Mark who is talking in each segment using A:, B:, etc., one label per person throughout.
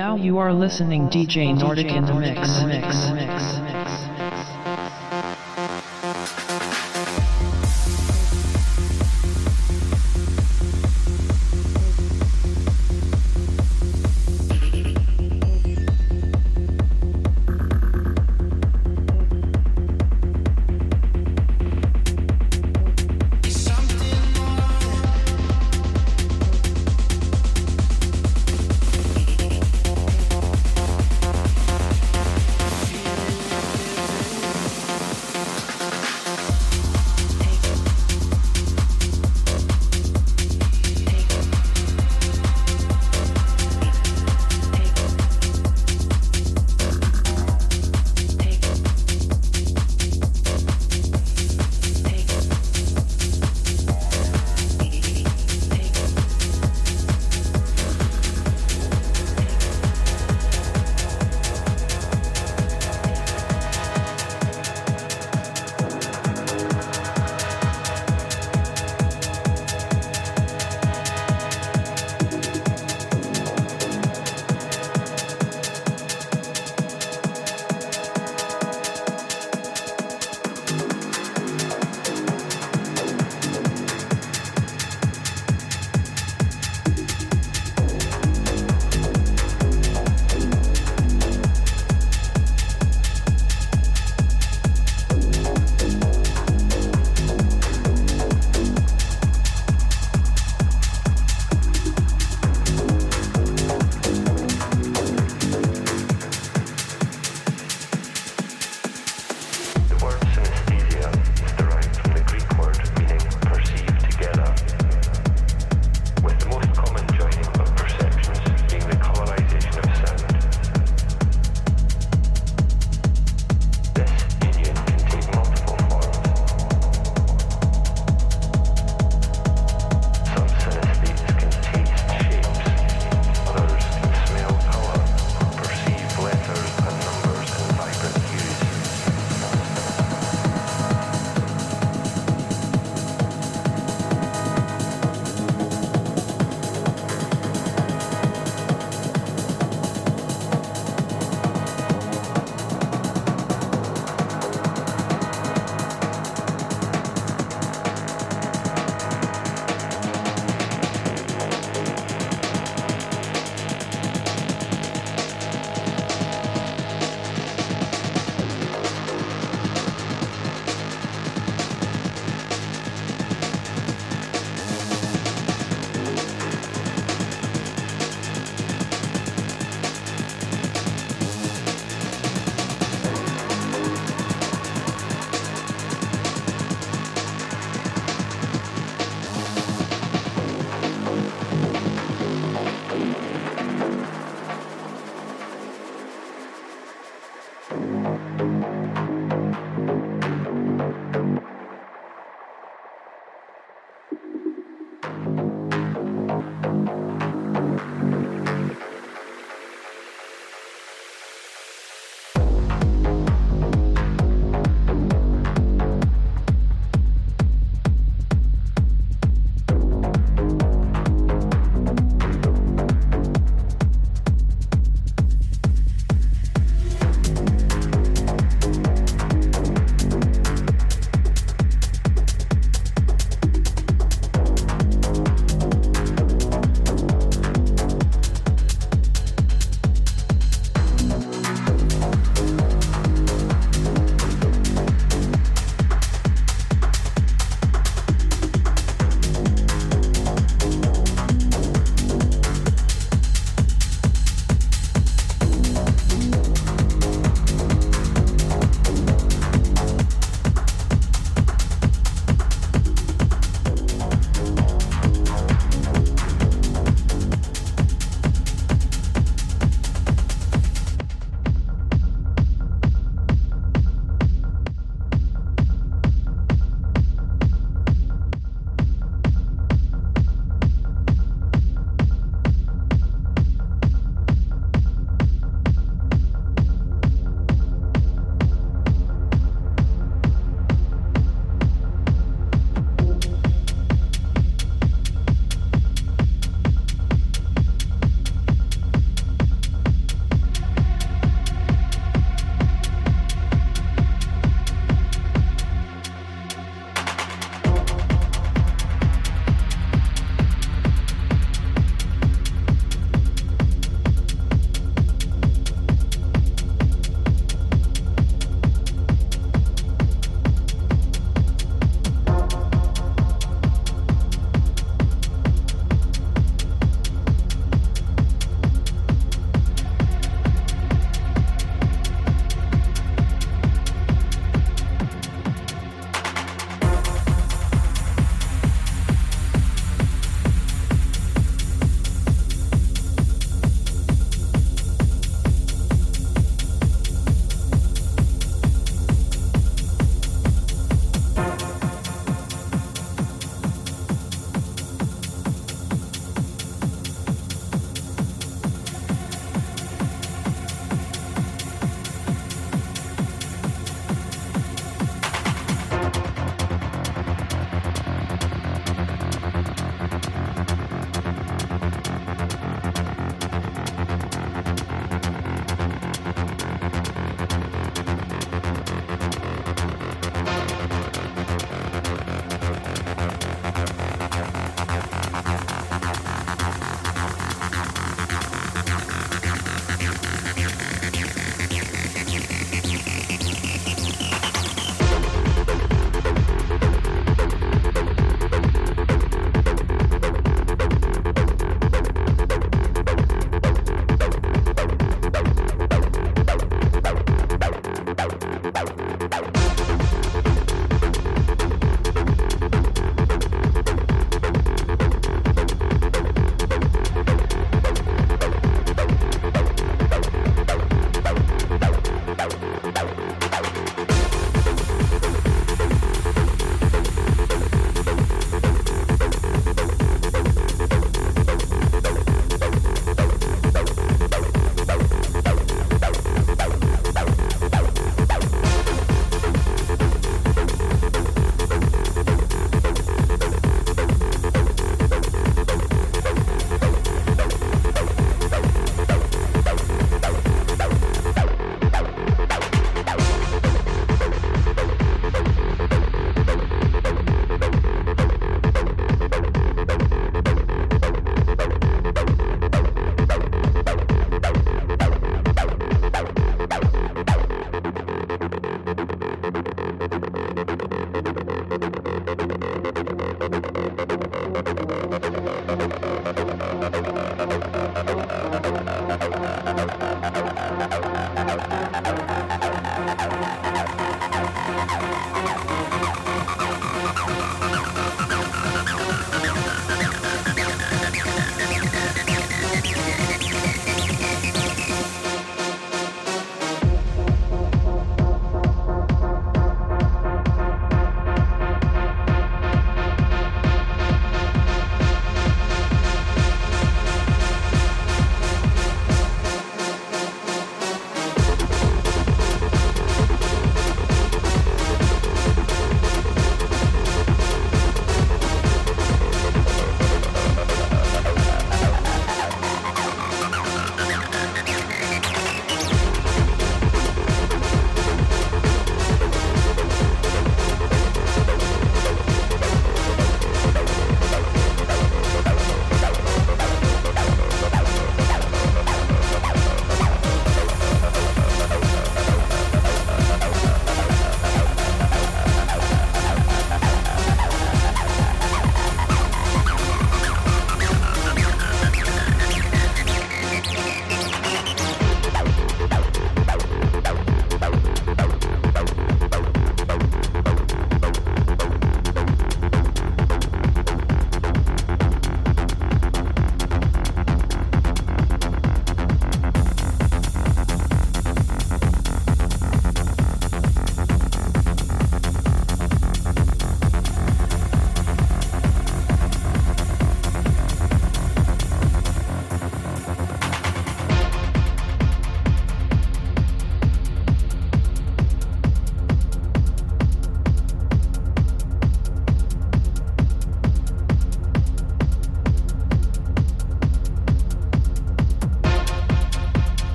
A: Now you are listening DJ Nordic in the mix. mix, mix,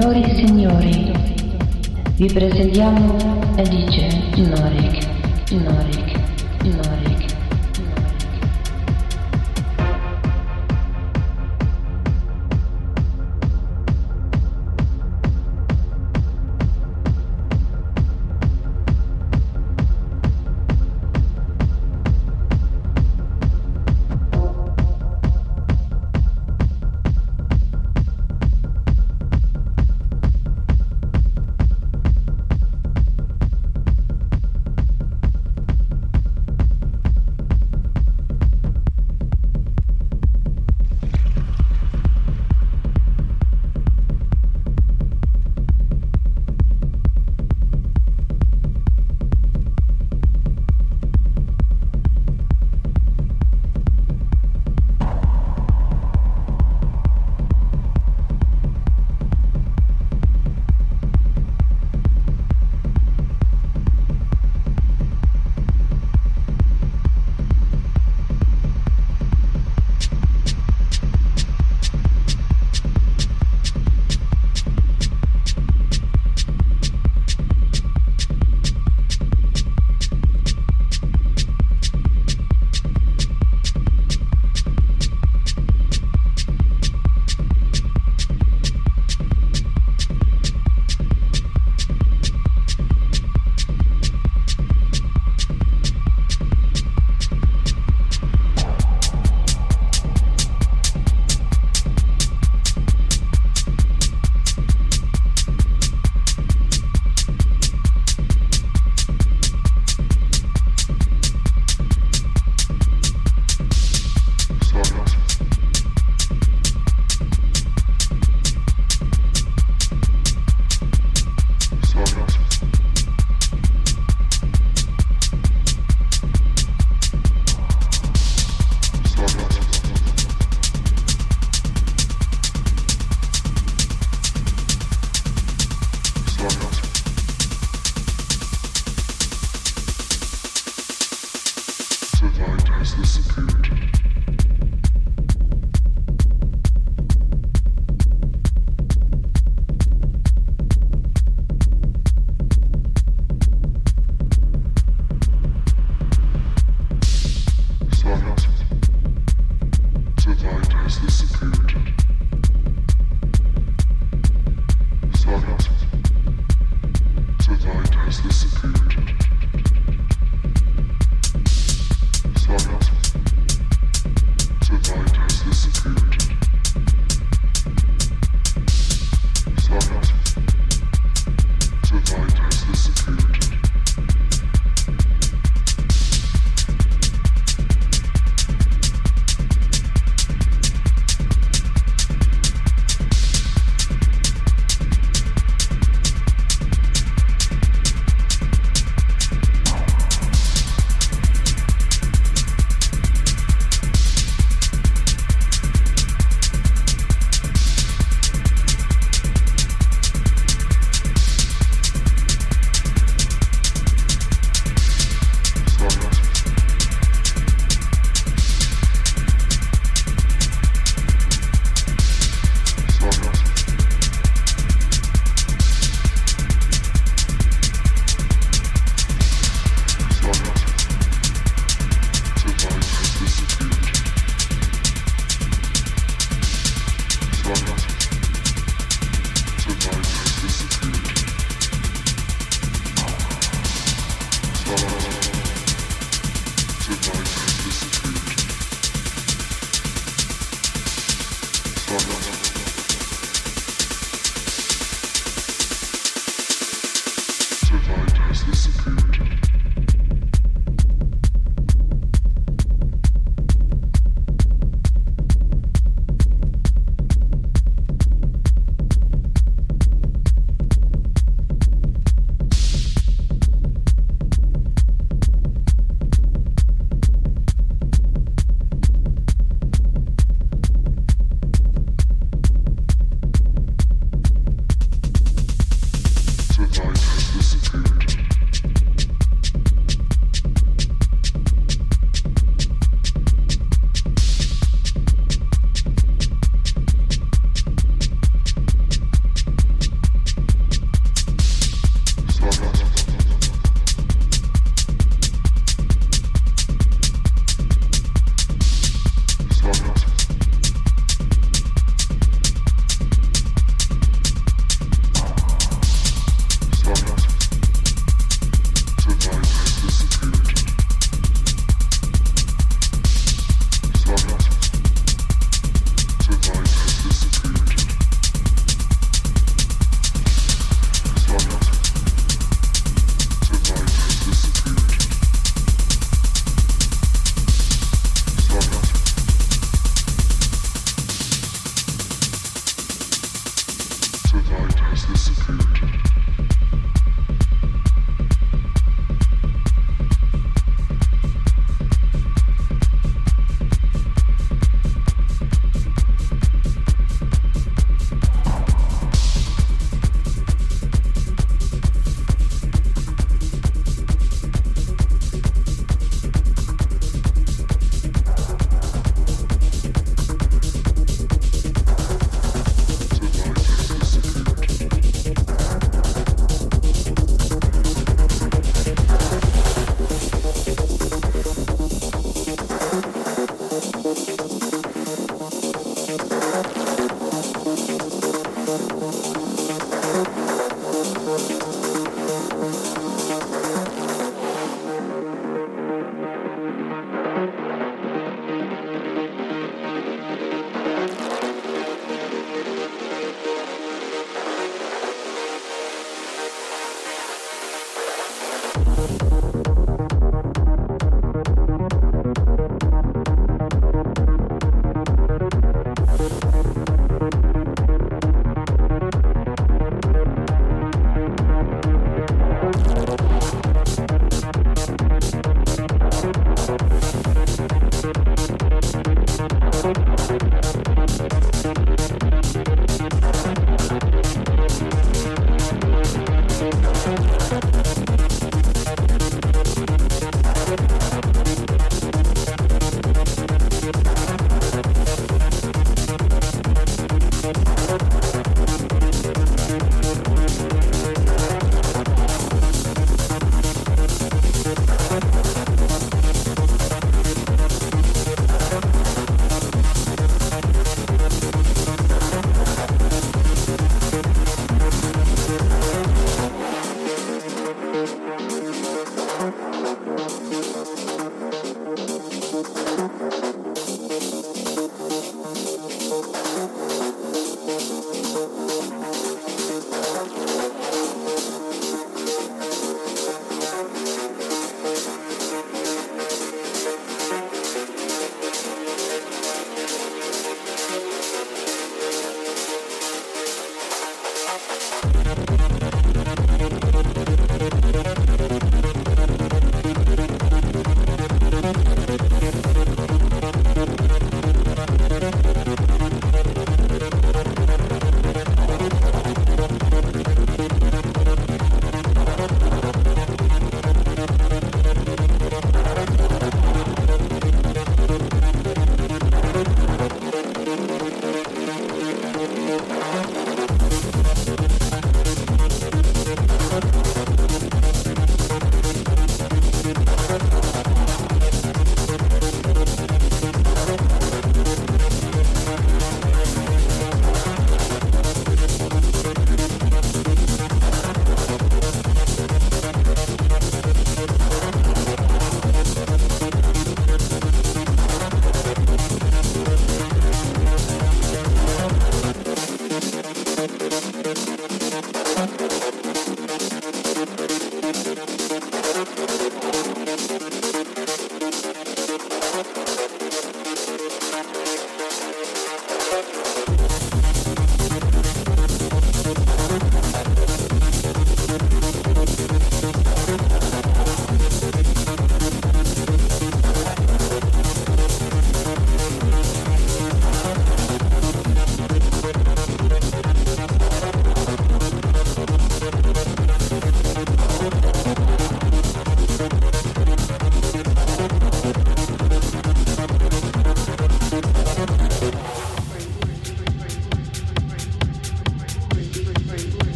B: Signori e signori, vi presentiamo Alice Norik, Norik.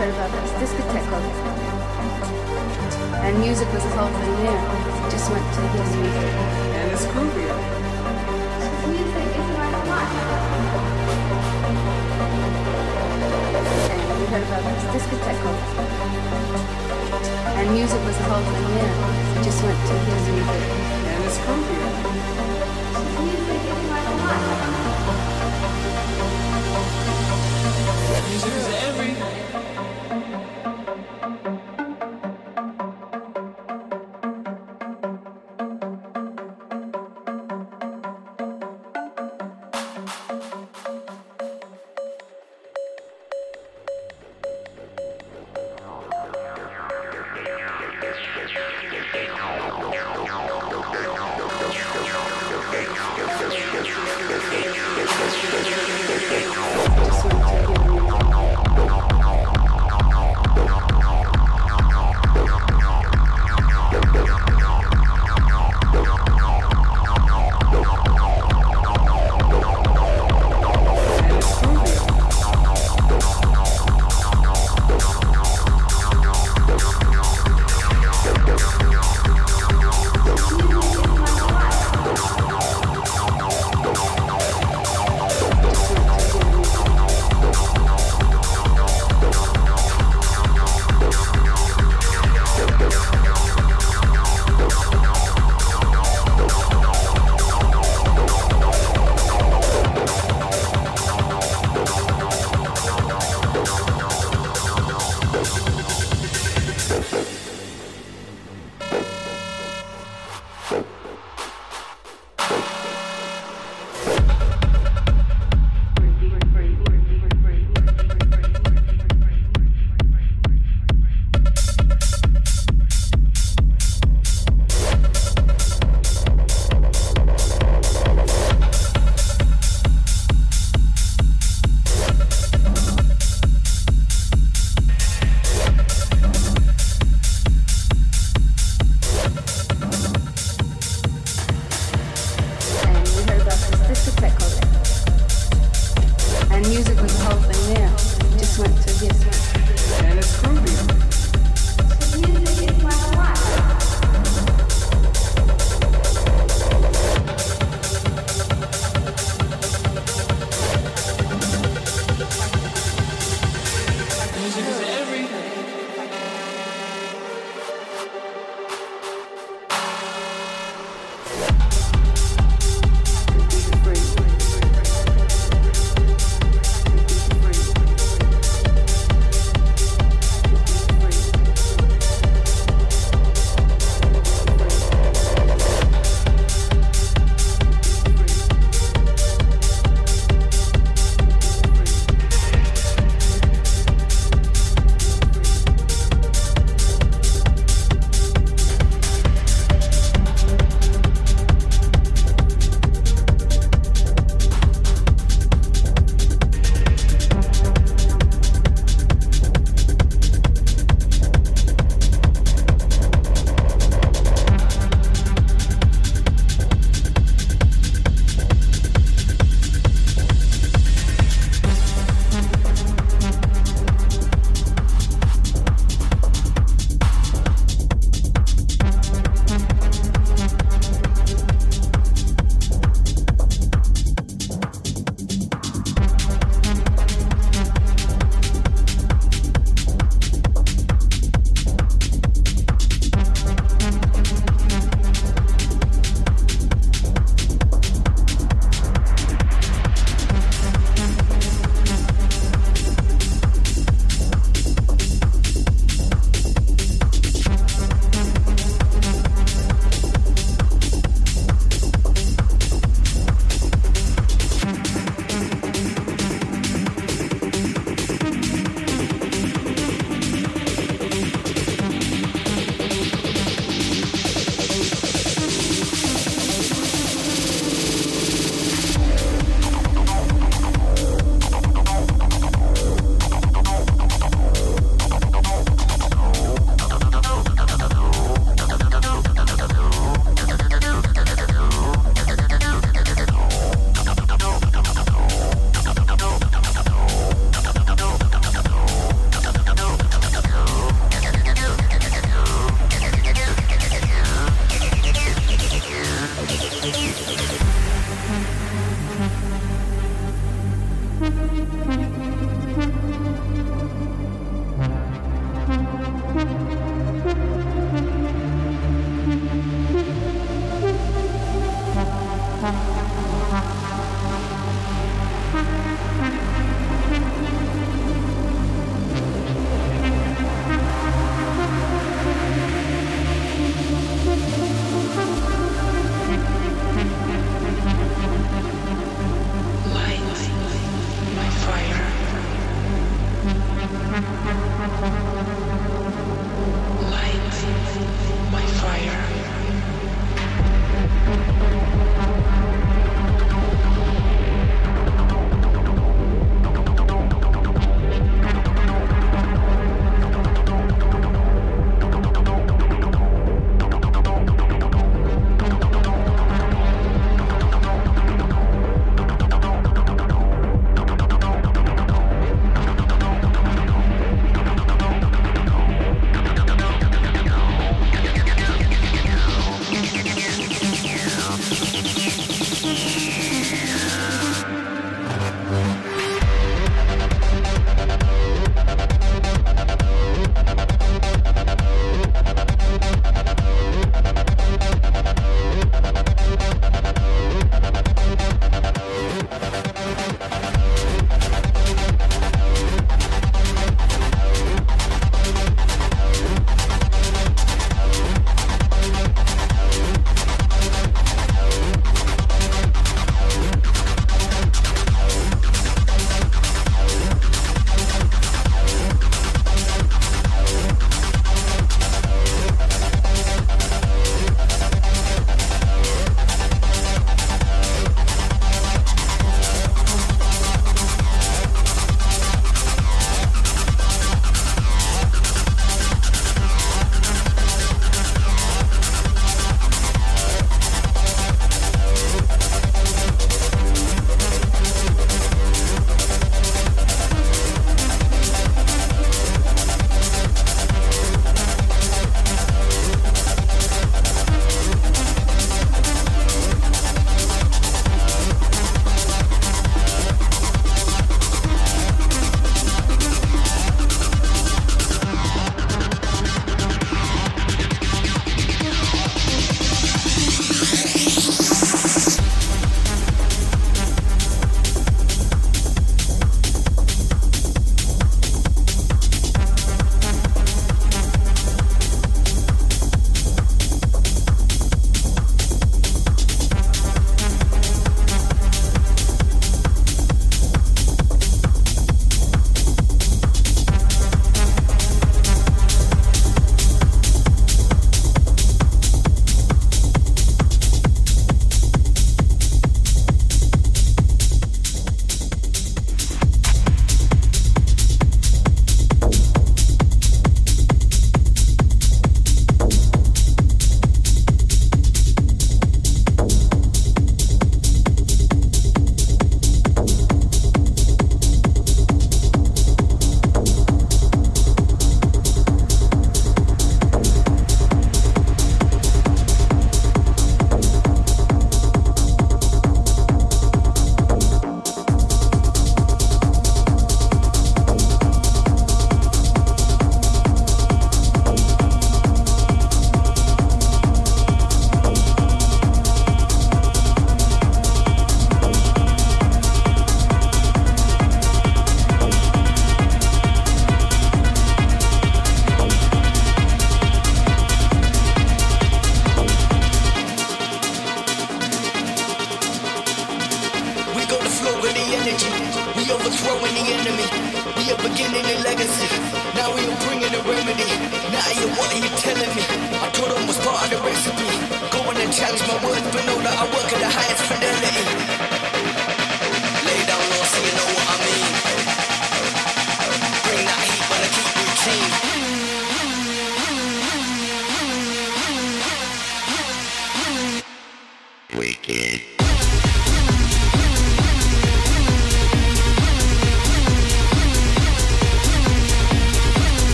C: Pyravadas, discotecos. And music was totally new. It just went to his music.
D: And it's groovy.
C: Music is my life. And heard about this discotecos. And music was totally new. It just went to his music.
D: And it's groovy. Music
C: is my life.
D: Music is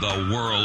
E: the world's